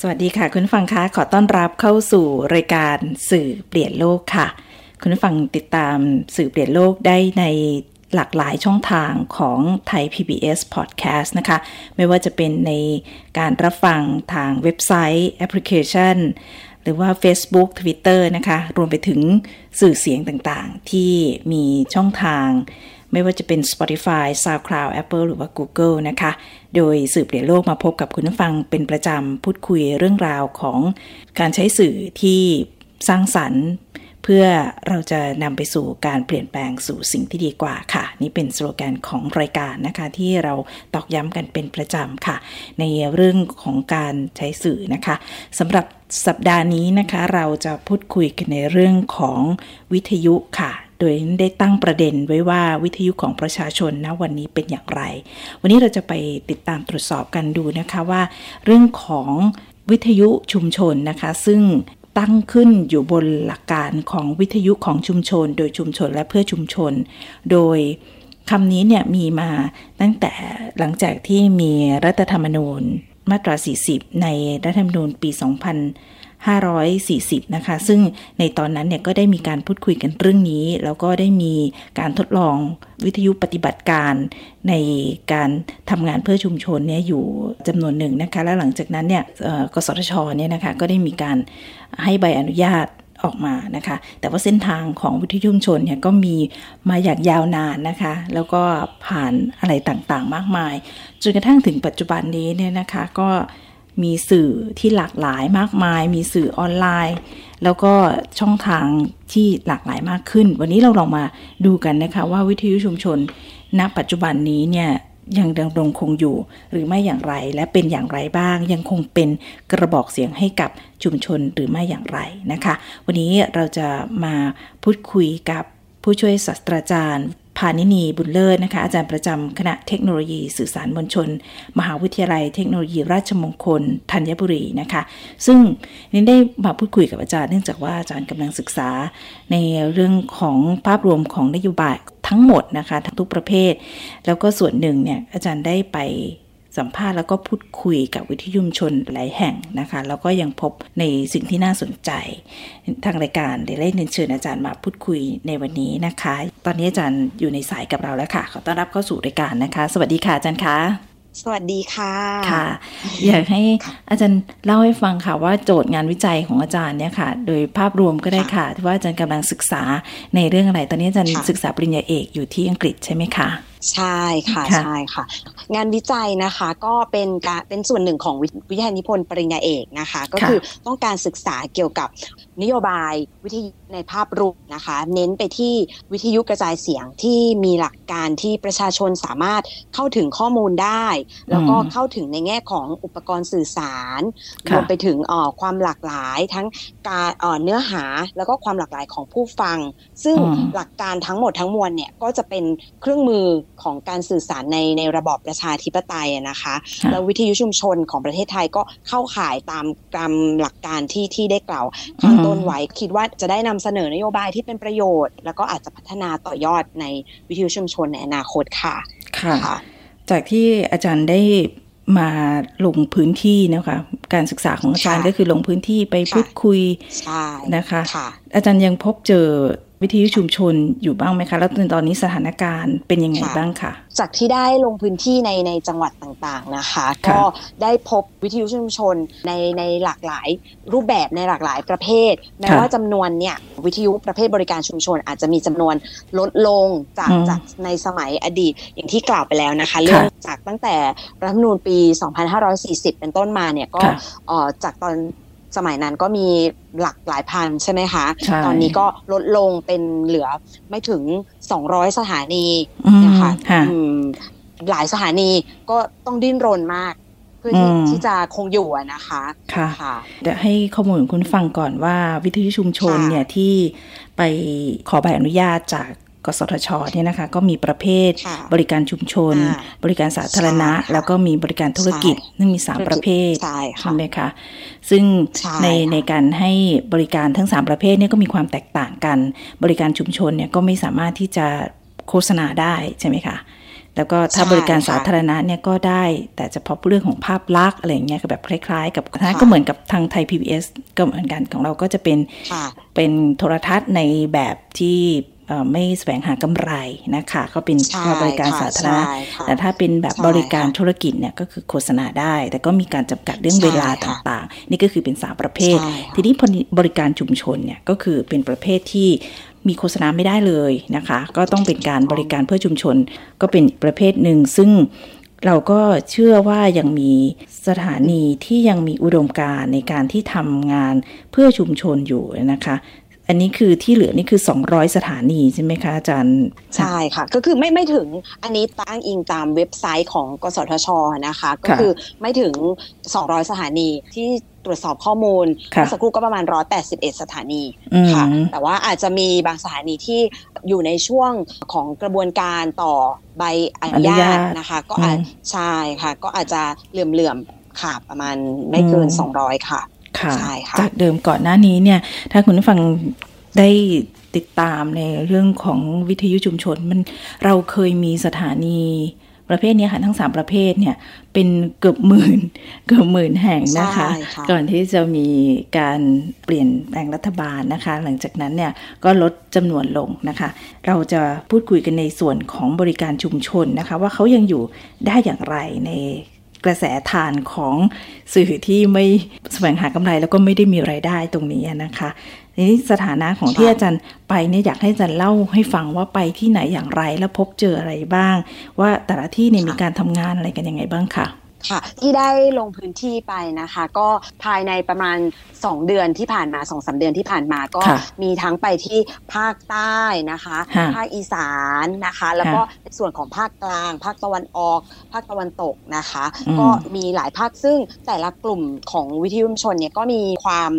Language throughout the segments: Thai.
สวัสดีค่ะ คุณฟังคะขอต้อนรับเข้าสู่รายการสื่อเปลี่ยนโลกค่ะ คุณฟังติดตามสื่อเปลี่ยนโลกได้ในหลากหลายช่องทางของไทย PBS Podcast นะคะ ไม่ว่าจะเป็นในการรับฟังทางเว็บไซต์แอปพลิเคชัน หรือว่า Facebook Twitter นะคะ รวมไปถึงสื่อเสียงต่างๆ ที่มีช่องทาง ไม่ว่าจะเป็น Spotify, SoundCloud, Apple หรือว่า Google นะคะ โดยสื่อเปลี่ยนโลกมาพบกับคุณผู้ฟังเป็นประจำ พูดคุยเรื่องราวของการใช้สื่อที่สร้างสรรค์ เพื่อเราจะนำไปสู่การเปลี่ยนแปลงสู่สิ่งที่ดีกว่าค่ะ นี่เป็นสโลแกนของรายการนะคะ ที่เราตอกย้ำกันเป็นประจำค่ะ ในเรื่องของการใช้สื่อนะคะสำหรับสัปดาห์นี้นะคะ เราจะพูดคุยกันในเรื่องของวิทยุค่ะ โดยได้ตั้งประเด็นไว้ว่าวิทยุของประชาชนณวันนี้เป็นอย่างไร วันนี้เราจะไปติดตามตรวจสอบกันดูนะคะว่า เรื่องของวิทยุชุมชนนะคะ ซึ่งตั้งขึ้นอยู่บนหลักการของวิทยุของชุมชน โดยชุมชนและเพื่อชุมชน โดยคำนี้เนี่ยมีมาตั้งแต่หลังจากที่มีรัฐธรรมนูญมาตรา 40 ในรัฐธรรมนูญปี 2000 540 นะคะ ซึ่งในตอนนั้นเนี่ยก็ได้มีการพูดคุยกันเรื่องนี้ แล้วก็ได้มีการทดลองวิทยุปฏิบัติการในการทำงานเพื่อชุมชนเนี่ยอยู่จำนวนหนึ่งนะคะ และหลังจากนั้นเนี่ยกสทชเนี่ยนะคะก็ได้มีการให้ใบอนุญาตออกมานะคะ แต่ว่าเส้นทางของวิทยุชุมชนเนี่ยก็มีมาอย่างยาวนานนะคะ แล้วก็ผ่านอะไรต่างๆ มากมาย จนกระทั่งถึงปัจจุบันนี้เนี่ยนะคะก็ มีสื่อที่หลากหลายมากมาย มีสื่อออนไลน์ แล้วก็ช่องทางที่หลากหลายมากขึ้น วันนี้เราลองมาดูกันนะคะว่าวิทยุชุมชน ณ ปัจจุบันนี้เนี่ยยังดำรงคงอยู่หรือไม่อย่างไรและเป็นอย่างไรบ้าง ยังคงเป็นกระบอกเสียงให้กับชุมชนหรือไม่อย่างไรนะคะ วันนี้เราจะมาพูดคุยกับผู้ช่วยศาสตราจารย์ พานินีบุญเลิศนะคะ อาจารย์ประจำคณะเทคโนโลยีสื่อสารมวลชน มหาวิทยาลัยเทคโนโลยีราชมงคลธัญบุรีนะคะ ซึ่งนี่ได้มาพูดคุยกับอาจารย์เนื่องจากว่าอาจารย์กำลังศึกษา ในเรื่องของภาพรวมของนโยบายทั้งหมดนะคะทั้งทุกประเภท แล้วก็ส่วนหนึ่งเนี่ยอาจารย์ได้ไป สัมภาษณ์แล้วก็พูดคุยกับวิทยุมชนหลายแห่งนะคะ แล้วก็ยังพบในสิ่งที่น่าสนใจ ทางรายการได้เล่นเชิญอาจารย์มาพูดคุยในวันนี้นะคะ ตอนนี้อาจารย์อยู่ในสายกับเราแล้วค่ะ ขอต้อนรับเข้าสู่รายการนะคะ สวัสดีค่ะอาจารย์คะสวัสดีค่ะค่ะ อยากให้อาจารย์เล่าให้ฟังค่ะว่าโจทย์งานวิจัยของอาจารย์เนี่ยค่ะ โดยภาพรวมก็ได้ค่ะ ที่ว่าอาจารย์กำลังศึกษาในเรื่องอะไร ตอนนี้อาจารย์ศึกษาปริญญาเอกอยู่ที่อังกฤษใช่ไหมคะใช่ค่ะใช่ค่ะ งานวิจัยนะคะก็เป็นการเป็นส่วนหนึ่งของวิทยานิพนธ์ปริญญาเอกนะคะ ก็คือต้องการศึกษาเกี่ยวกับนโยบายวิทยุในภาพรวมนะคะ เน้นไปที่วิทยุกระจายเสียงที่มีหลักการที่ประชาชนสามารถเข้าถึงข้อมูลได้ แล้วก็เข้าถึงในแง่ของอุปกรณ์สื่อสารรวมไปถึงความหลากหลายทั้งการเนื้อหาแล้วก็ความหลากหลายของผู้ฟัง ซึ่งหลักการทั้งหมดทั้งมวลเนี่ยก็จะเป็นเครื่องมือของการสื่อสารในในระบอบประชาธิปไตยนะคะ แล้ววิทยุชุมชนของประเทศไทยก็เข้าข่ายตามตามหลักการที่ที่ได้กล่าวข้างต้นไว้คิดว่าจะได้นำเสนอนโยบายที่เป็นประโยชน์ แล้วก็อาจจะพัฒนาต่อยอดในวิทยุชุมชนในอนาคตค่ะค่ะ จากที่อาจารย์ได้มาลงพื้นที่นะคะการศึกษาของอาจารย์ก็คือลงพื้นที่ไปพูดคุยนะคะ อาจารย์ยังพบเจอ วิทยุชุมชนอยู่บ้างไหมคะ แล้วตอนนี้สถานการณ์เป็นยังไงบ้างคะจากที่ได้ลงพื้นที่ในในจังหวัดต่างๆนะคะ ก็ได้พบวิทยุชุมชนในในหลากหลายรูปแบบในหลากหลายประเภทแม้ว่าจำนวนเนี่ยวิทยุประเภทบริการชุมชนอาจจะมีจำนวนลดลงจากจากในสมัยอดีตอย่างที่กล่าวไปแล้วนะคะเรื่องจากตั้งแต่รัฐธรรมนูญปี 2540 เป็นต้นมาเนี่ยก็จากตอน สมัยนั้นก็มีหลักหลายพันใช่ไหมคะ ตอนนี้ก็ลดลงเป็นเหลือไม่ถึง 200 สถานีนะคะหลายสถานีก็ต้องดิ้นรนมาก เพื่อที่ที่จะคงอยู่นะคะค่ะเดี๋ยวให้ข้อมูลคุณฟังก่อนว่าวิทยุชุมชนเนี่ยที่ไปขอใบอนุญาตจาก กสทชเนี่ยนะคะก็มีประเภทบริการชุมชน บริการสาธารณะ แล้วก็มีบริการธุรกิจนึ่งมีสามประเภทใช่ไหมคะซึ่งในในการให้บริการทั้งสามประเภทเนี่ยก็มีความแตกต่างกัน บริการชุมชนเนี่ยก็ไม่สามารถที่จะโฆษณาได้ใช่ไหมคะแล้วก็ถ้าบริการสาธารณะเนี่ยก็ได้ แต่เฉพาะเรื่องของภาพลักษณ์อะไรเงี้ยก็แบบคล้ายๆ กับท้าก็เหมือนกับทางไทย PBS ก็เหมือนกันของเราก็จะเป็นเป็นโทรทัศน์ในแบบที่ ไม่แสวงหากำไรนะคะก็เป็นบริการสาธารณะแต่ถ้าเป็นแบบบริการธุรกิจเนี่ยก็คือโฆษณาได้ แต่ก็มีการจำกัดเรื่องเวลาต่างๆ นี่ก็คือเป็นสามประเภท ทีนี้บริการชุมชนเนี่ยก็คือเป็นประเภทที่มีโฆษณาไม่ได้เลยนะคะ ก็ต้องเป็นการบริการเพื่อชุมชน ก็เป็นประเภทหนึ่งซึ่งเราก็เชื่อว่ายังมีสถานีที่ยังมีอุดมการในการที่ทำงานเพื่อชุมชนอยู่นะคะ อันนี้คือที่เหลือนี่คือ 200 สถานีใช่ไหมคะอาจารย์ ใช่ค่ะ ก็คือไม่ไม่ถึงอันนี้ตั้งอิงตามเว็บไซต์ของกสทชนะคะ ก็คือไม่ถึง 200 สถานีที่ตรวจสอบข้อมูลเมื่อสักครู่ก็ประมาณ 181 สถานีค่ะ แต่ว่าอาจจะมีบางสถานีที่อยู่ในช่วงของกระบวนการต่อใบอนุญาตนะคะ ก็อาจใช่ค่ะ ก็อาจจะเหลื่อมๆค่ะประมาณไม่เกิน 200 ค่ะ ค่ะจากเดิมก่อนหน้านี้เนี่ย ถ้าคุณผู้ฟังได้ติดตามในเรื่องของวิทยุชุมชนมันเราเคยมีสถานีประเภทนี้ค่ะทั้งสามประเภทเนี่ยเป็นเกือบหมื่นเกือบหมื่นแห่งนะคะก่อนที่จะมีการเปลี่ยนแปลงรัฐบาลนะคะ หลังจากนั้นเนี่ยก็ลดจำนวนลงนะคะ เราจะพูดคุยกันในส่วนของบริการชุมชนนะคะ ว่าเขายังอยู่ได้อย่างไรใน กระแสทานของสื่อที่ไม่แสวงหากำไรแล้วก็ไม่ได้มีไรายได้ตรงนี้นะคะนี้สถานะของที่อาจารย์ไปเนี่ยอยากให้อาจารย์เล่าให้ฟังว่าไปที่ไหนอย่างไรแล้วพบเจออะไรบ้าง ว่าแต่ละที่เนี่ยมีการทำงานอะไรกันยังไงบ้างค่ะ ค่ะ ที่ได้ลงพื้นที่ไปนะคะ ก็ภายในประมาณ 2 เดือนที่ผ่านมา2อสเดือนที่ผ่านมาก็มีทั้งไปที่ภาคใต้นะคะ ภาคอีสานนะคะ แล้วก็ส่วนของภาคกลาง ภาคตะวันออก ภาคตะวันตกนะคะ ก็มีหลายภาคซึ่งแต่ละกลุ่มของวิทยุชนเนี่ยก็มีความ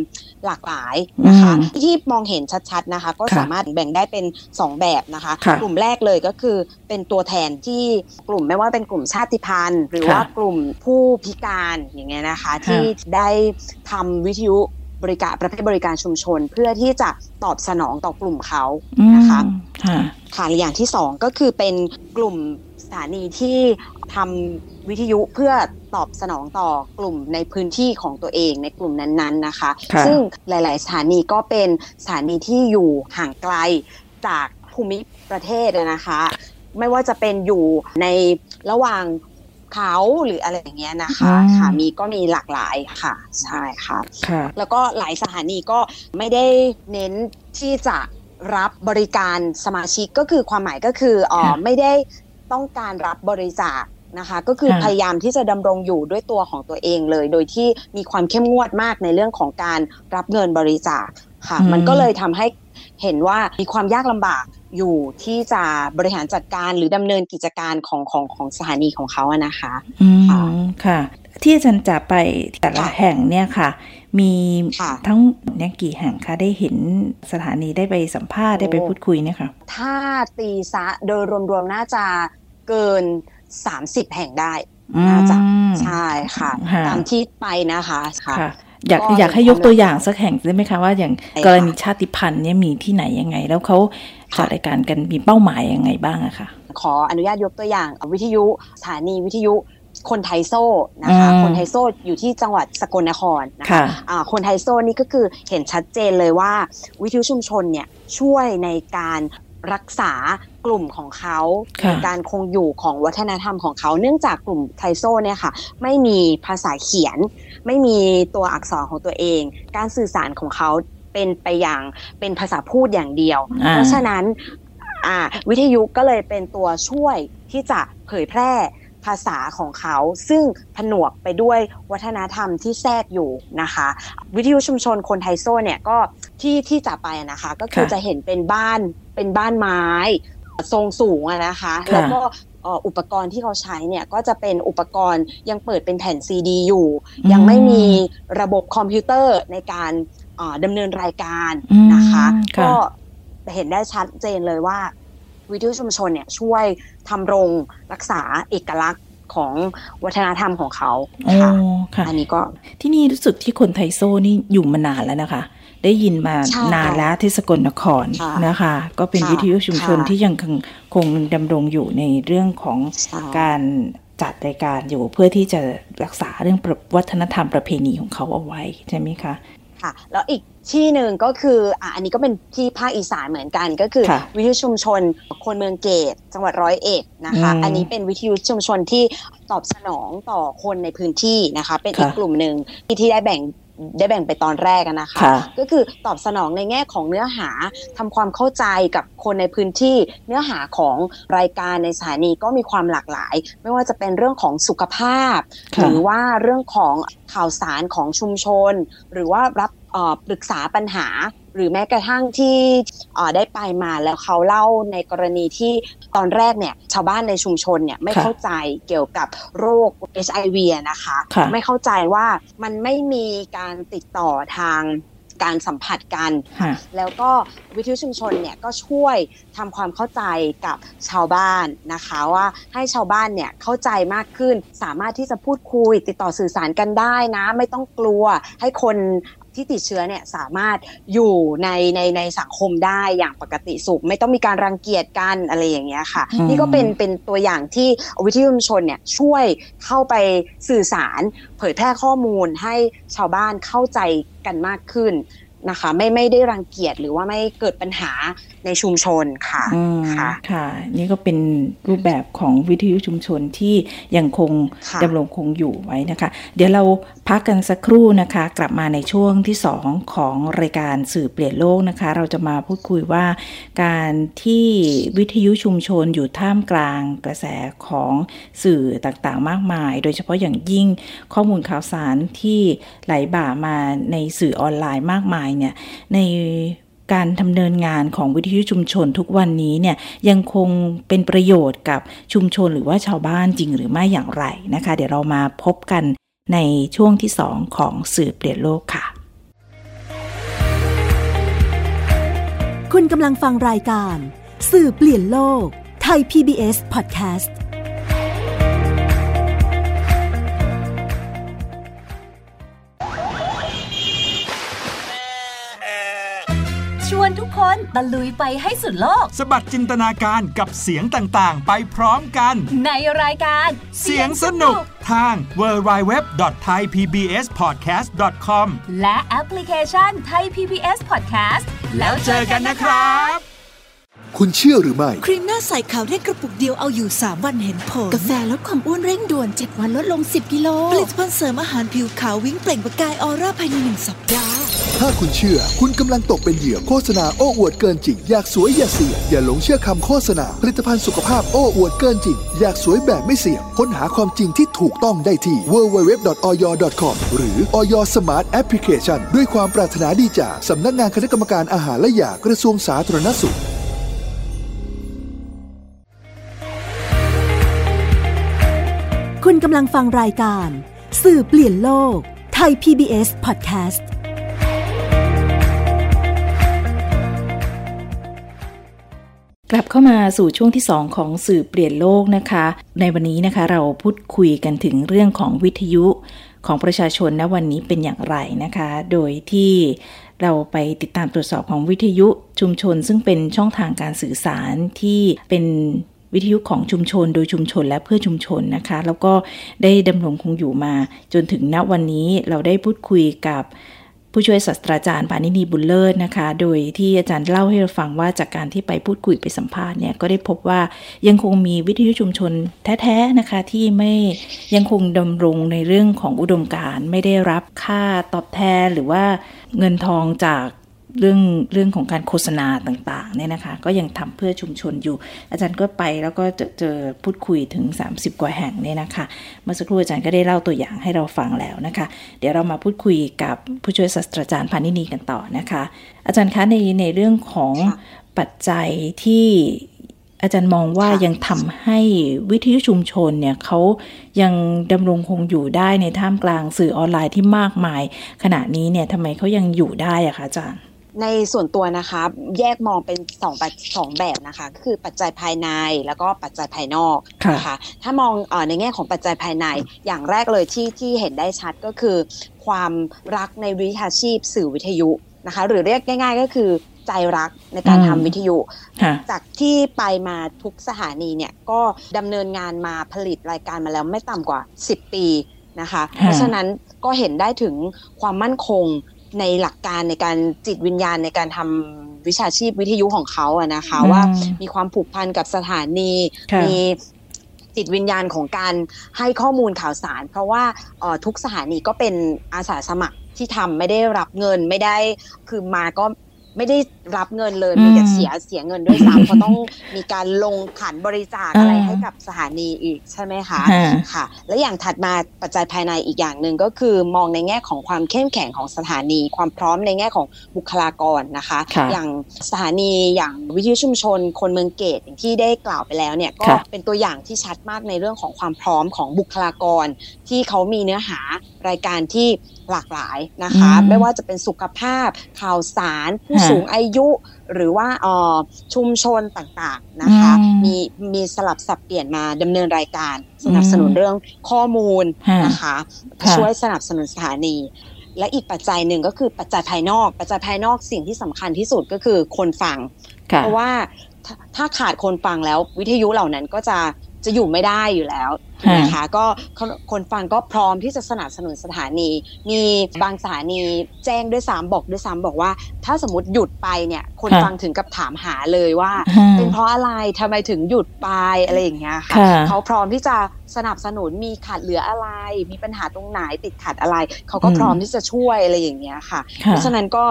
หลากหลายนะคะ ที่มองเห็นชัดๆนะคะ ก็สามารถแบ่งได้เป็น 2 แบบนะคะ กลุ่มแรกเลยก็คือเป็นตัวแทนที่กลุ่มไม่ว่าเป็นกลุ่มชาติพันธุ์ หรือว่ากลุ่มผู้พิการอย่างเงี้ยนะคะ ที่ได้ทำวิทยุบริการประเภทบริการชุมชน เพื่อที่จะตอบสนองต่อกลุ่มเขานะคะค่ะอย่างที่สองก็คือเป็นกลุ่มสถานีที่ทำวิทยุเพื่อตอบสนองต่อกลุ่มในพื้นที่ของตัวเองในกลุ่มนั้นๆนะคะ ซึ่งหลาย ๆ สถานีก็เป็นสถานีที่อยู่ห่างไกลจากภูมิประเทศนะคะ ไม่ว่าจะเป็นอยู่ในระหว่าง เขาหรืออะไรอย่างเงี้ยนะคะค่ะมีก็มีหลากหลายค่ะใช่ค่ะแล้วก็หลายสถานีก็ไม่ได้เน้นที่จะรับบริการสมาชิกก็คือความหมายก็คืออ๋อไม่ได้ต้องการรับบริจาคนะคะก็คือพยายามที่จะดำรงอยู่ด้วยตัวของตัวเองเลย โดยที่มีความเข้มงวดมากในเรื่องของการรับเงินบริจาคค่ะ มันก็เลยทำให้เห็นว่ามีความยากลำบาก อยู่ที่จะบริหารจัดการหรือดำเนินกิจการของของของสถานีของเขาอะนะคะค่ะค่ะ ที่อาจารย์จะไปแต่ละแห่งเนี่ยค่ะ มีทั้งเนี่ยกี่แห่งคะได้เห็นสถานีได้ไปสัมภาษณ์ได้ไปพูดคุยเนี่ยค่ะถ้าตีซะโดยรวมๆน่าจะเกินสามสิบแห่งได้น่าจะใช่ค่ะ ตามที่ไปนะคะค่ะ อยากอยากให้ยกตัวอย่างสักแห่งได้ไหมคะว่าอย่างกรณีชาติพันธุ์เนี่ยมีที่ไหนยังไง แล้วเขาจัดรายการกันมีเป้าหมายยังไงบ้างอะคะขออนุญาตยกตัวอย่างวิทยุสถานีวิทยุคนไทโซนะคะ คนไทโซอยู่ที่จังหวัดสกลนครนะคะะคนไทโซนี่ก็คือเห็นชัดเจนเลยว่า วิทยุชุมชนเนี่ยช่วยในการรักษา กลุ่มของเขาในการคงอยู่ของวัฒนธรรมของเขา เนื่องจากกลุ่มไทโซเนี่ยค่ะ ไม่มีภาษาเขียน ไม่มีตัวอักษรของตัวเอง การสื่อสารของเขาเป็นไปอย่างเป็นภาษาพูดอย่างเดียว เพราะฉะนั้นวิทยุก็เลยเป็นตัวช่วยที่จะเผยแพร่ภาษาของเขา ซึ่งผนวกไปด้วยวัฒนธรรมที่แทรกอยู่นะคะ วิทยุชุมชนคนไทโซเนี่ยก็ที่ที่จะไปนะคะ ก็คือจะเห็นเป็นบ้านเป็นบ้านไม้ ทรงสูงนะคะ แล้วก็อุปกรณ์ที่เขาใช้เนี่ยก็จะเป็นอุปกรณ์ยังเปิดเป็นแผ่นซีดีอยู่ ยังไม่มีระบบคอมพิวเตอร์ในการดำเนินรายการนะคะ ก็เห็นได้ชัดเจนเลยว่า วิทยุชุมชนเนี่ยช่วยทำรงรักษาเอกลักษณ์ของวัฒนธรรมของเขาค่ะ อันนี้ก็ที่นี่รู้สึกที่คนไทโซนี่อยู่มานานแล้วนะคะ ได้ยินมานานแล้วที่สกลนครนะคะ ก็เป็นวิทยุชุมชนที่ยังคงดำรงอยู่ในเรื่องของการจัดรายการอยู่เพื่อที่จะรักษาเรื่องวัฒนธรรมประเพณีของเขาเอาไว้ใช่ไหมคะค่ะ แล้วอีกที่หนึ่งก็คืออันนี้ก็เป็นที่ภาคอีสานเหมือนกันก็คือ วิทยุชุมชนคนเมืองเกต จังหวัดร้อยเอ็ดนะคะ อันนี้เป็นวิทยุชุมชนที่ตอบสนองต่อคนในพื้นที่นะคะ เป็นอีกกลุ่มหนึ่งที่ที่ได้แบ่ง ได้แบ่งไปตอนแรกนะคะ ก็คือตอบสนองในแง่ของเนื้อหาทำความเข้าใจกับคนในพื้นที่เนื้อหาของรายการในสถานีก็มีความหลากหลาย ไม่ว่าจะเป็นเรื่องของสุขภาพ หรือว่าเรื่องของข่าวสารของชุมชน หรือว่ารับปรึกษาปัญหา หรือแม้กระทั่งที่ได้ไปมาแล้วเขาเล่าในกรณีที่ตอนแรกเนี่ยชาวบ้านในชุมชนเนี่ยไม่เข้าใจเกี่ยวกับโรค HIV นะคะไม่เข้าใจว่ามันไม่มีการติดต่อทางการสัมผัสกัน แล้วก็วิทยุชุมชนเนี่ยก็ช่วยทำความเข้าใจกับชาวบ้านนะคะว่าให้ชาวบ้านเนี่ยเข้าใจมากขึ้น สามารถที่จะพูดคุยติดต่อสื่อสารกันได้นะ ไม่ต้องกลัวให้คน ที่ติดเชื้อเนี่ยสามารถอยู่ในในในสังคมได้อย่างปกติสุข ไม่ต้องมีการรังเกียจกันอะไรอย่างเงี้ยค่ะ นี่ก็เป็นเป็นตัวอย่างที่วิทยุชุมชนเนี่ยช่วยเข้าไปสื่อสาร เผยแพร่ข้อมูลให้ชาวบ้านเข้าใจกันมากขึ้นนะคะ ไม่ไม่ได้รังเกียจหรือว่าไม่เกิดปัญหา ในชุมชนค่ะค่ะค่ะ นี่ก็เป็นรูปแบบของวิทยุชุมชนที่ยังคงดำรงคงอยู่ไว้นะคะ เดี๋ยวเราพักกันสักครู่นะคะ กลับมาในช่วงที่สองของรายการสื่อเปลี่ยนโลกนะคะ เราจะมาพูดคุยว่า การที่วิทยุชุมชนอยู่ท่ามกลางกระแสของสื่อต่างๆ มากมาย โดยเฉพาะอย่างยิ่งข้อมูลข่าวสารที่ไหลบ่ามาในสื่อออนไลน์มากมายเนี่ยใน การดำเนินงานของวิทยุชุมชนทุกวันนี้เนี่ยยังคงเป็นประโยชน์กับชุมชนหรือว่าชาวบ้านจริงหรือไม่อย่างไรนะคะ เดี๋ยวเรามาพบกันในช่วงที่สองของสื่อเปลี่ยนโลกค่ะ คุณกำลังฟังรายการ สื่อเปลี่ยนโลกไทย PBS Podcast คนตะลุยไปให้สุดโลก สบัดจินตนาการกับเสียงต่างๆ ไปพร้อมกัน ในรายการ เสียงสนุกทาง www.thaipbspodcast.com และแอปพลิเคชัน Thai PBS Podcast แล้วเจอกันนะครับ คุณเชื่อหรือไม่ ครีมหน้าใสขาวเร่งกระปุกเดียวเอาอยู่ 3 วันเห็นผล กาแฟลดความอ้วนเร่งด่วน 7 วันลดลง 10 กิโล ผลิตภัณฑ์เสริมอาหารผิวขาววิ่งเปล่งประกายออร่าภายในหนึ่งสัปดาห์ ถ้าคุณเชื่อ คุณกำลังตกเป็นเหยื่อโฆษณาโอ้อวดเกินจริง อยากสวยอย่าเสี่ยงอย่าหลงเชื่อคำโฆษณา ผลิตภัณฑ์สุขภาพโอ้อวดเกินจริง อยากสวยแบบไม่เสี่ยง ค้นหาความจริงที่ถูกต้องได้ที่ www.oyor.com หรือ Oy Smart Application ด้วยความปรารถนาดีจากสำนักงานคณะกรรมการอาหารและยากระทรวงสาธารณสุขคุณกำลังฟังรายการ สื่อเปลี่ยนโลก ไทย PBS Podcast กลับเข้ามาสู่ช่วงที่ 2 ของสื่อเปลี่ยนโลกนะคะ ในวันนี้นะคะเราพูดคุยกันถึงเรื่องของวิทยุของประชาชนณวันนี้เป็นอย่างไรนะคะ โดยที่เราไปติดตามตรวจสอบของวิทยุชุมชน ซึ่งเป็นช่องทางการสื่อสารที่เป็นวิทยุของชุมชนโดยชุมชนและเพื่อชุมชนนะคะ แล้วก็ได้ดำรงคงอยู่มาจนถึงณวันนี้เราได้พูดคุยกับ ผู้ช่วยศาสตราจารย์ปานินีบุญเลิศนะคะ โดยที่อาจารย์เล่าให้เราฟังว่าจากการที่ไปพูดคุยไปสัมภาษณ์เนี่ยก็ได้พบว่ายังคงมีวิทยุชุมชนแท้ๆนะคะที่ไม่ยังคงดำรงในเรื่องของอุดมการไม่ได้รับค่าตอบแทนหรือว่าเงินทองจาก เรื่องเรื่องของการโฆษณาต่างๆเนี่ยนะคะ ก็ยังทำเพื่อชุมชนอยู่ อาจารย์ก็ไปแล้วก็เจอเจอพูดคุยถึง 30 กว่าแห่งเนี่ยนะคะ เมื่อสักครู่อาจารย์ก็ได้เล่าตัวอย่างให้เราฟังแล้วนะคะ เดี๋ยวเรามาพูดคุยกับผู้ช่วยศาสตราจารย์พานินีกันต่อนะคะ อาจารย์คะในในเรื่องของปัจจัยที่อาจารย์มองว่ายังทำให้วิทยุชุมชนเนี่ยเขายังดำรงคงอยู่ได้ในท่ามกลางสื่อออนไลน์ที่มากมาย ขณะนี้เนี่ยทำไมเขายังอยู่ได้อะคะอาจารย์ ในส่วนตัวนะคะ แยกมองเป็นสองปัจสองแบบนะคะก็คือปัจจัยภายในแล้วก็ปัจจัยภายนอกค่ะนะคะถ้ามองเออในแง่ของปัจจัยภายในอย่างแรกเลยที่ที่เห็นได้ชัดก็คือ ความรักในวิชาชีพสื่อวิทยุนะคะ หรือเรียกง่าย ๆ ก็คือใจรักในการอืมทำวิทยุค่ะจากที่ไปมาทุกสถานีเนี่ยก็ดำเนินงานมาผลิตรายการมาแล้วไม่ต่ำกว่า 10 ปีนะคะ เพราะฉะนั้นก็เห็นได้ถึงความมั่นคง ในหลักการในการจิตวิญญาณในการทำวิชาชีพวิทยุของเขาอะนะคะอืมว่ามีความผูกพันกับสถานีค่ะมีจิตวิญญาณของการให้ข้อมูลข่าวสาร เพราะว่าเอ่อทุกสถานีก็เป็นอาสาสมัครที่ทำไม่ได้รับเงินไม่ได้คือมาก็ ไม่ได้รับเงินเลยอืมมีแต่เสียเสียเงินด้วยซ้ำเพราะต้องมีการลงขันบริจาคอะไรอ่าให้กับสถานีอีกใช่ไหมคะฮะค่ะ และอย่างถัดมาปัจจัยภายในอีกอย่างหนึ่งก็คือมองในแง่ของความเข้มแข็งของสถานี ความพร้อมในแง่ของบุคลากรนะคะค่ะอย่างสถานีอย่างวิทยุชุมชน คนเมืองเกตอย่างที่ได้กล่าวไปแล้วเนี่ยก็ค่ะเป็นตัวอย่างที่ชัดมากในเรื่องของความพร้อมของบุคลากร ที่เขามีเนื้อหารายการที่หลากหลายนะคะอืมไม่ว่าจะเป็นสุขภาพข่าวสารผู้ค่ะสูงอายุหรือว่าเอ่อชุมชนต่างๆนะคะอืมมีมีสลับสับเปลี่ยนมาดำเนินรายการสนับสนุนอืมเรื่องข้อมูลค่ะนะคะค่ะช่วยสนับสนุนสถานี และอีกปัจจัยหนึ่งก็คือปัจจัยภายนอก ปัจจัยภายนอกสิ่งที่สำคัญที่สุดก็คือคนฟังค่ะเพราะว่าถ้าถ้าขาดคนฟังแล้ววิทยุเหล่านั้นก็จะ จะอยู่ไม่ได้อยู่แล้วถูกไหมคะก็คนคนฟังก็พร้อมที่จะสนับสนุนสถานี มีบางสถานีแจ้งด้วยซ้ำบอกด้วยซ้ำบอกว่า ถ้าสมมติหยุดไปเนี่ย คนค่ะฟังถึงกับถามหาเลยว่าฮะเป็นเพราะอะไรทำไมถึงหยุดไปอะไรอย่างเงี้ยค่ะค่ะเขาพร้อมที่จะสนับสนุนมีขาดเหลืออะไร มีปัญหาตรงไหนติดขัดอะไร เขาก็พร้อมที่จะช่วยอะไรอย่างเงี้ยค่ะค่ะเพราะฉะนั้นก็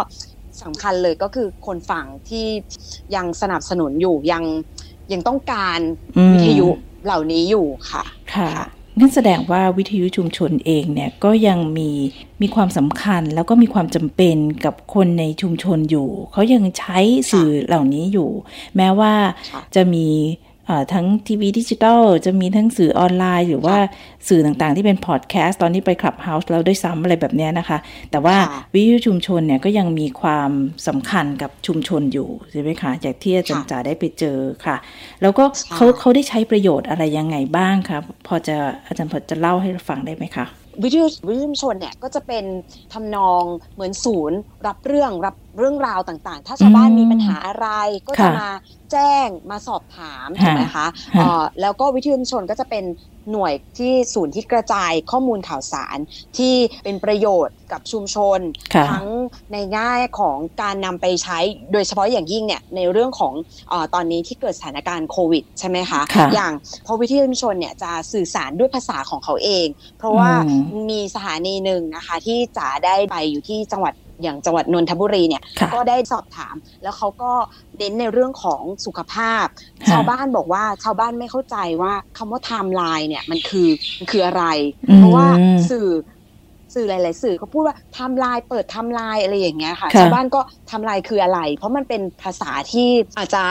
สำคัญเลยก็คือคนฟังที่ยังสนับสนุนอยู่ยังยังต้องการอืมวิทยุ เหล่านี้อยู่ค่ะ ค่ะนั่นแสดงว่าวิทยุชุมชนเองเนี่ยก็ยังมีมีความสำคัญแล้วก็มีความจำเป็นกับคนในชุมชนอยู่ เขายังใช้สื่อเหล่านี้อยู่ แม้ว่าค่ะจะมีเอ่อ ทั้งทีวีดิจิตอลจะมีทั้งสื่อออนไลน์ หรือว่าสื่อต่างๆ ที่เป็นพอดแคสต์ตอนนี้ไป Clubhouse แล้วด้วยซ้ำอะไรแบบเนี้ยนะคะ แต่ว่าค่ะวิทยุชุมชนเนี่ยก็ยังมีความสำคัญกับชุมชนอยู่ใช่ไหมคะจากที่อาจารย์ค่ะจ๋าได้ไปเจอค่ะ แล้วก็ใช่เขาเขาได้ใช้ประโยชน์อะไรยังไงบ้างครับพอจะอาจารย์พอจะเล่าให้เราฟังได้ไหมคะวิทยุวิทยุชุมชนเนี่ยก็จะเป็นทำนองเหมือนศูนย์ รับเรื่องรับ เรื่องราวต่างๆ ถ้าชาวบ้านอืมมีปัญหาอะไรก็จะค่ะมาแจ้งมาสอบถามค่ะถูกไหมคะค่ะเอ่อแล้วก็วิทยุชุมชนก็จะเป็นหน่วยที่ศูนย์ที่กระจายข้อมูลข่าวสารที่เป็นประโยชน์กับชุมชนค่ะทั้งในแง่ของการนำไปใช้ โดยเฉพาะอย่างยิ่งเนี่ยในเรื่องของเออตอนนี้ที่เกิดสถานการณ์โควิดใช่ไหมคะค่ะอย่างพอวิทยุชุมชนเนี่ยจะสื่อสารด้วยภาษาของเขาเอง เพราะว่าอืมมีสถานีหนึ่งนะคะที่จ๋าได้ไปอยู่ที่จังหวัด อย่างจังหวัดนนทบุรีเนี่ยค่ะก็ได้สอบถาม แล้วเขาก็เน้นในเรื่องของสุขภาพค่ะชาวบ้านบอกว่าชาวบ้านไม่เข้าใจว่าคำว่าไทม์ไลน์เนี่ยมันคือมันคืออะไรอืมเพราะว่าสื่อ สื่อหลาย ๆ สื่อเขาพูดว่าไทม์ไลน์เปิดไทม์ไลน์อะไรอย่างเงี้ยค่ะค่ะชาวบ้านก็ไทม์ไลน์คืออะไร เพราะมันเป็นภาษาที่อาจจะ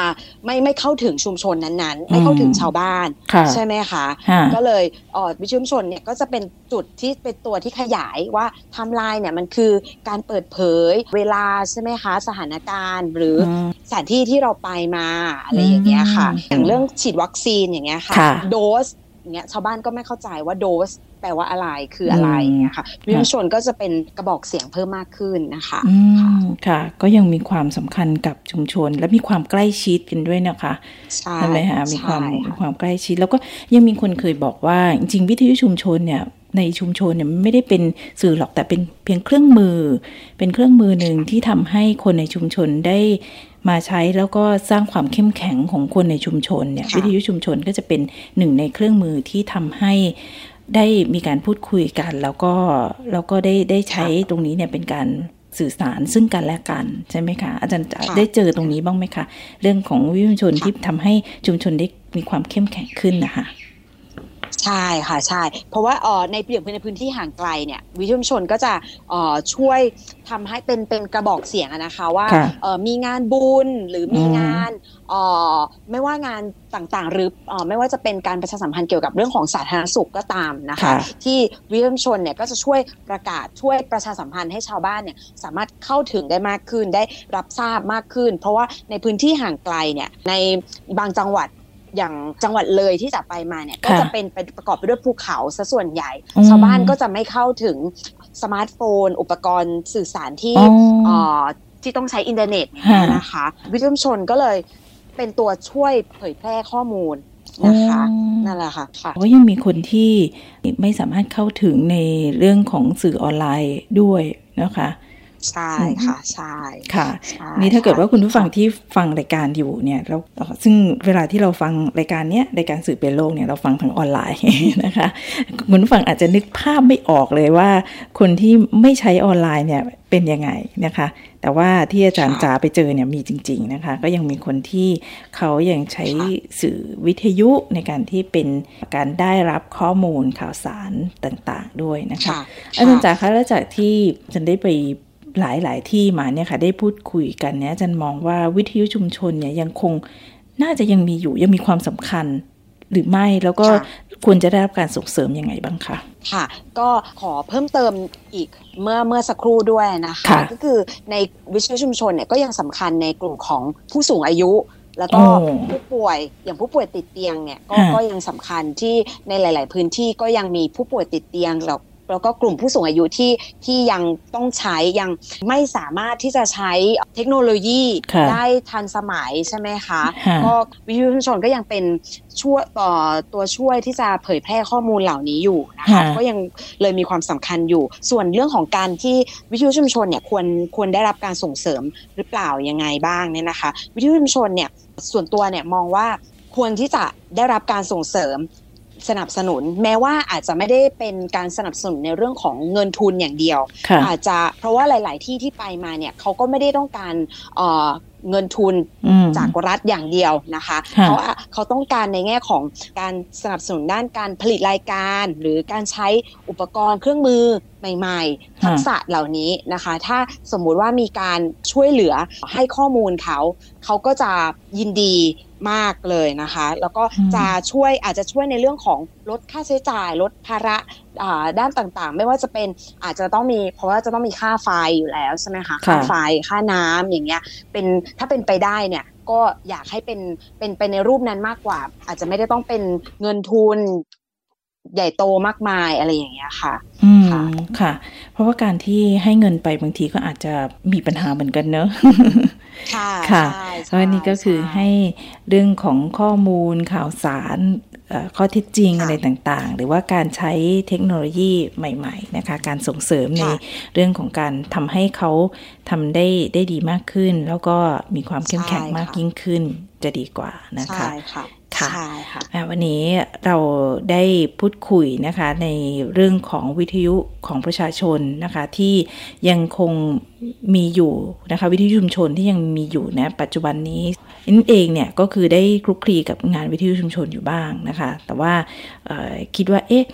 ไม่ไม่เข้าถึงชุมชนนั้นๆ ไม่เข้าถึงชาวบ้านค่ะใช่ไหมคะค่ะก็เลยเอ่อวิทยุชุมชนเนี่ยก็จะเป็นจุดที่เป็นตัวที่ขยายว่าไทม์ไลน์เนี่ยมันคือการเปิดเผยเวลาใช่ไหมคะสถานการณ์หรืออมสถานที่ที่เราไปมาอะไรอย่างเงี้ยค่ะอืมอย่างเรื่องฉีดวัคซีนอย่างเงี้ยค่ะค่ะโดสอย่าง เงี้ยชาวบ้านก็ไม่เข้าใจว่าโดสแปลว่าอะไรคืออะไรอืมอย่างเงี้ยค่ะวิทยุชุมชนก็จะเป็นกระบอกเสียงเพิ่มมากขึ้นนะคะอืค่ะมค่ะ ก็ยังมีความสำคัญกับชุมชน และมีความใกล้ชิดกันด้วยนะคะใช่ใช่ไหมคะมีความใช่มีความใกล้ชิด แล้วก็ยังมีคนเคยบอกว่าจริงๆวิทยุชุมชนเนี่ยในชุมชนเนี่ยมันไม่ได้เป็นสื่อหรอกแต่เป็นเพียงเครื่องมือ เป็นเครื่องมือหนึ่งที่ทำให้คนในชุมชนได้ มาใช้แล้วก็สร้างความเข้มแข็งของคนในชุมชนเนี่ยค่ะวิทยุชุมชนก็จะเป็นหนึ่งในเครื่องมือที่ทำให้ได้มีการพูดคุยกัน แล้วก็แล้วก็ได้ได้ใช้ตรงนี้เนี่ยเป็นการสื่อสารซึ่งกันและกันใช่ไหมคะ อาจารย์จะค่ะได้เจอตรงนี้บ้างไหมคะ เรื่องของวิทยุชุมชนค่ะที่ทำให้ชุมชนได้มีความเข้มแข็งขึ้นนะคะ ใใช่ค่ะใช่ เพราะว่าเอ่อในเปลี่ยนในพื้นที่ห่างไกลเนี่ยวิทยุชุมชนก็จะเอ่อช่วยทำให้เป็นเป็นกระบอกเสียงอะนะคะว่าค่ะเอ่อมีงานบุญหรือมีอืมงานเอ่อไม่ว่างานต่างๆ หรือเอ่อไม่ว่าจะเป็นการประชาสัมพันธ์เกี่ยวกับเรื่องของสาธารณสุขก็ตามนะคะค่ะที่วิทยุชุมชนเนี่ยก็จะช่วยประกาศช่วยประชาสัมพันธ์ให้ชาวบ้านเนี่ยสามารถเข้าถึงได้มากขึ้นได้รับทราบมากขึ้น เพราะว่าในพื้นที่ห่างไกลเนี่ยในบางจังหวัด อย่างจังหวัดเลยที่จะไปมาเนี่ยก็ค่ะจะเป็นไปประกอบไปด้วยภูเขาซะส่วนใหญ่อืมชาวบ้านก็จะไม่เข้าถึงสมาร์ทโฟน อุปกรณ์สื่อสารที่อ๋อเอ่อที่ต้องใช้อินเทอร์เน็ตอย่างเงี้ยค่ะนะคะวิทยุชุมชนก็เลยเป็นตัวช่วยเผยแพร่ข้อมูลนะคะอ๋อนั่นแหละค่ะค่ะก็ยังมีคนที่ไม่สามารถเข้าถึงในเรื่องของสื่อออนไลน์ด้วยนะคะ ใช่ค่ะใช่ค่ะใช่นี่ถ้าเกิดว่าะคุณผู้ฟังที่ฟังรายการอยู่เนี่ยแล้วเอ่อซึ่งเวลาที่เราฟังรายการเนี้ยรายการสื่อเปลี่ยนโลกเนี่ยเราฟังทางออนไลน์นะคะคุณผู้ฟังอาจจะนึกภาพไม่ออกเลยว่า คนที่ไม่ใช้ออนไลน์เนี่ยเป็นยังไงนะคะ แต่ว่าที่อาจารย์ค่ะจ๋าไปเจอเนี่ยมีจริง ๆนะคะ ก็ยังมีคนที่เขายังใช้สื่อวิทยุในการที่เป็นการได้รับข้อมูลข่าวสารต่างๆด้วยนะคะค่ะอาจารย์จ๋าคะแล้วจากที่ฉันได้ไป หลายหลาย ๆ ที่มาเนี่ยค่ะได้พูดคุยกันเนี่ยอาจารย์มองว่าวิทยุชุมชนเนี่ยยังคงน่าจะยังมีอยู่ยังมีความสำคัญหรือไม่แล้วก็ค่ะควรจะได้รับการส่งเสริมยังไงบ้างคะค่ะ ก็ขอเพิ่มเติมอีกเมื่อเมื่อสักครู่ด้วยนะคะค่ะก็คือในวิทยุชุมชนเนี่ยก็ยังสำคัญในกลุ่มของผู้สูงอายุ แล้วก็โอ้ผู้ป่วยอย่างผู้ป่วยติดเตียงเนี่ยก็ค่ะก็ยังสำคัญที่ในหลาย ๆ พื้นที่ก็ยังมีผู้ป่วยติดเตียง แล้วแล้วก็กลุ่มผู้สูงอายุที่ที่ยังต้องใช้ยังไม่สามารถที่จะใช้เทคโนโลยีค่ะได้ทันสมัยใช่ไหมคะค่ะก็วิทยุชุมชนก็ยังเป็นช่วยต่อตัวช่วยที่จะเผยแพร่ข้อมูลเหล่านี้อยู่นะคะค่ะก็ยังเลยมีความสำคัญอยู่ ส่วนเรื่องของการที่วิทยุชุมชนเนี่ยควรควรได้รับการส่งเสริมหรือเปล่ายังไงบ้างเนี่ยนะคะ วิทยุชุมชนเนี่ยส่วนตัวเนี่ยมองว่าควรที่จะได้รับการส่งเสริม สนับสนุน แม้ว่าอาจจะไม่ได้เป็นการสนับสนุนในเรื่องของเงินทุนอย่างเดียวค่ะอาจจะเพราะว่าหลาย ๆ ที่ที่ไปมาเนี่ยเขาก็ไม่ได้ต้องการเอ่อเงินทุนอืมจากรัฐอย่างเดียวนะคะค่ะเพราะว่าเขาต้องการในแง่ของการสนับสนุนด้านการผลิตรายการ หรือการใช้อุปกรณ์เครื่องมือใหม่ ๆ ทักษะเหล่านี้นะคะ ถ้าสมมุติว่ามีการช่วยเหลือให้ข้อมูลเขา เขาก็จะยินดี มากเลยนะคะ แล้วก็อืมจะช่วยอาจจะช่วยในเรื่องของลดค่าใช้จ่าย ลดภาระอ่าด้านต่างๆ ไม่ว่าจะเป็นอาจจะต้องมีเพราะว่าจะต้องมีค่าไฟอยู่แล้วใช่ไหมคะค่ะค่าไฟค่าน้ำอย่างเงี้ยเป็นถ้าเป็นไปได้เนี่ยก็อยากให้เป็นเป็นไปในรูปนั้นมากกว่า อาจจะไม่ได้ต้องเป็นเงินทุน ใหญ่โตมากมายอะไรอย่างเงี้ยค่ะ อืมค่ะค่ะ เพราะว่าการที่ให้เงินไปบางทีก็อาจจะมีปัญหาเหมือนกันเนอะค่ะค่ะใช่เพราะอันนี้ก็คือช่ให้เรื่องของข้อมูลข่าวสารเอ่อข้อเท็จจริงค่ะอะไรต่างๆ หรือว่าการใช้เทคโนโลยีใหม่ๆนะคะการส่งเสริมในค่ะเรื่องของการทำให้เขาทำได้ได้ดีมากขึ้น แล้วก็มีความเข้มแข็งใช่ค่ะมากยิ่งขึ้นจะดีกว่านะคะใช่ ค่ะค่ะใช่ค่ะอะวันนี้เราได้พูดคุยนะคะในเรื่องของวิทยุของประชาชนนะคะที่ยังคงมีอยู่นะคะวิทยุชุมชนที่ยังมีอยู่นะปัจจุบันนี้นั่นเองเนี่ยก็คือได้คลุกคลีกับงานวิทยุชุมชนอยู่บ้างนะคะ แต่ว่าเอ่อคิดว่าเอ๊ะ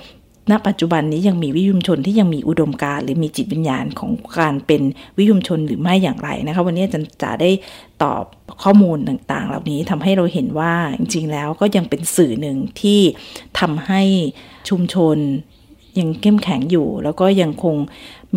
ณปัจจุบันนี้ยังมีวิยุมชนที่ยังมีอุดมการณ์หรือมีจิตวิญญาณของการเป็นวิยุมชนหรือไม่อย่างไรนะคะวันนี้อาจารย์จะได้ตอบข้อมูลต่างๆ เหล่านี้ทำให้เราเห็นว่าจริงๆแล้วก็ยังเป็นสื่อหนึ่งที่ทำให้ชุมชน ยังเข้มแข็งอยู่ แล้วก็ยังคง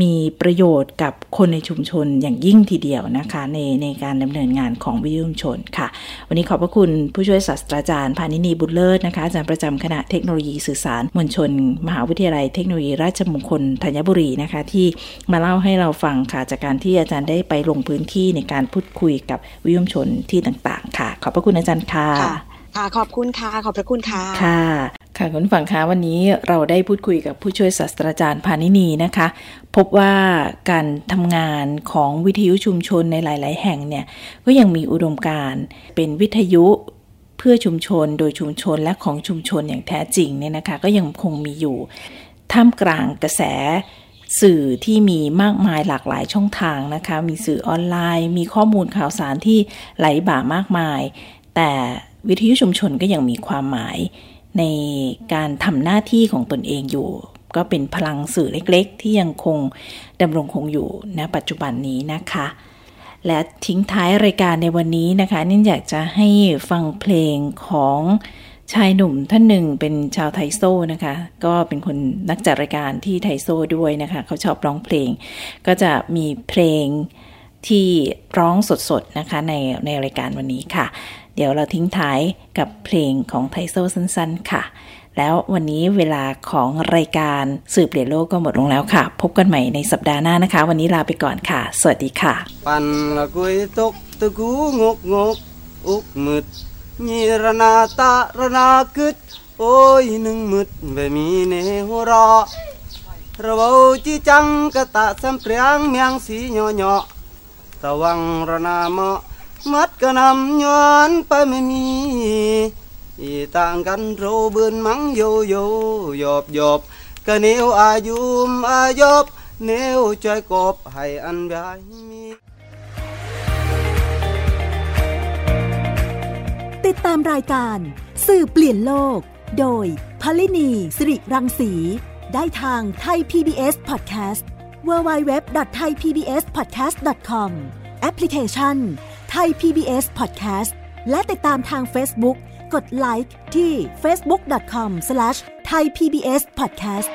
มีประโยชน์กับคนในชุมชนอย่างยิ่งทีเดียวนะคะ ในในการดำเนินงานของวิทยุชุมชนค่ะ วันนี้ขอบพระคุณผู้ช่วยศาสตราจารย์พานินีบุญเลิศนะคะอาจารย์ประจำคณะเทคโนโลยีสื่อสารมวลชน มหาวิทยาลัยเทคโนโลยีราชมงคลธัญบุรีนะคะ ที่มาเล่าให้เราฟังค่ะ จากการที่อาจารย์ได้ไปลงพื้นที่ในการพูดคุยกับวิทยุชุมชนที่ต่าง ๆ ค่ะ ขอบพระคุณอาจารย์ค่ะ ค่ะขอบคุณค่ะ ขอบพระคุณค่ะ ค่ะ ค่ะคุณผู้ฟังคะวันนี้เราได้พูดคุยกับผู้ช่วยศาสตราจารย์พานินีนะคะ พบว่าการทำงานของวิทยุชุมชนในหลาย ๆ แห่งเนี่ย ก็ยังมีอุดมการณ์เป็นวิทยุเพื่อชุมชนโดยชุมชนและของชุมชนอย่างแท้จริงเนี่ยนะคะ ก็ยังคงมีอยู่ ท่ามกลางกระแสสื่อที่มีมากมายหลากหลายช่องทางนะคะ มีสื่อออนไลน์ มีข้อมูลข่าวสารที่ไหลบ่ามากมาย แต่ วิทยุชุมชนก็ยังมีความหมายในการทำหน้าที่ของตนเองอยู่ ก็เป็นพลังสื่อเล็กๆ ที่ยังคงดำรงคงอยู่ณปัจจุบันนี้นะคะ และทิ้งท้ายรายการในวันนี้นะคะนิ่อยากจะให้ฟังเพลงของชายหนุ่มท่านหนึ่งเป็นชาวไทโซนะคะ ก็เป็นคนนักจัดรายการที่ไทโซด้วยนะคะ เขาชอบร้องเพลง ก็จะมีเพลงที่ร้องสดๆนะคะในในรายการวันนี้ค่ะ เดี๋ยวเราทิ้งท้ายกับเพลงของไทโซสั้นๆ ค่ะ แล้ววันนี้เวลาของรายการสืบเปลี่ยนโลกก็หมดลงแล้วค่ะ พบกันใหม่ในสัปดาห์หน้านะคะ วันนี้ลาไปก่อนค่ะ สวัสดีค่ะ ปันละกุยตกตะกูงกงกอุกมึดยีรนาตะระนาคึโอ้ยหนึ่งมึดแบบมีเนหัวรอระเบาจีจังกะตะสัมเปรียงเมียงสีหยอหยอตะวังระนาเมาะ มัดกะนำย้อนไปไม่มีต่างกันโรเบือนมังโยโยหยอบหยอบกะเนวอายุมอายบเนวใจกบให้อันบายมีติดตามรายการสื่อเปลี่ยนโลก โดยพลินีสิริรังสี ได้ทางไทย PBS Podcast www.thaipbspodcast.com แอปพลิเคชัน ทย PBS Podcast และติดตามทาง Facebook กดไลค์ที่ facebook.com/thaipbspodcast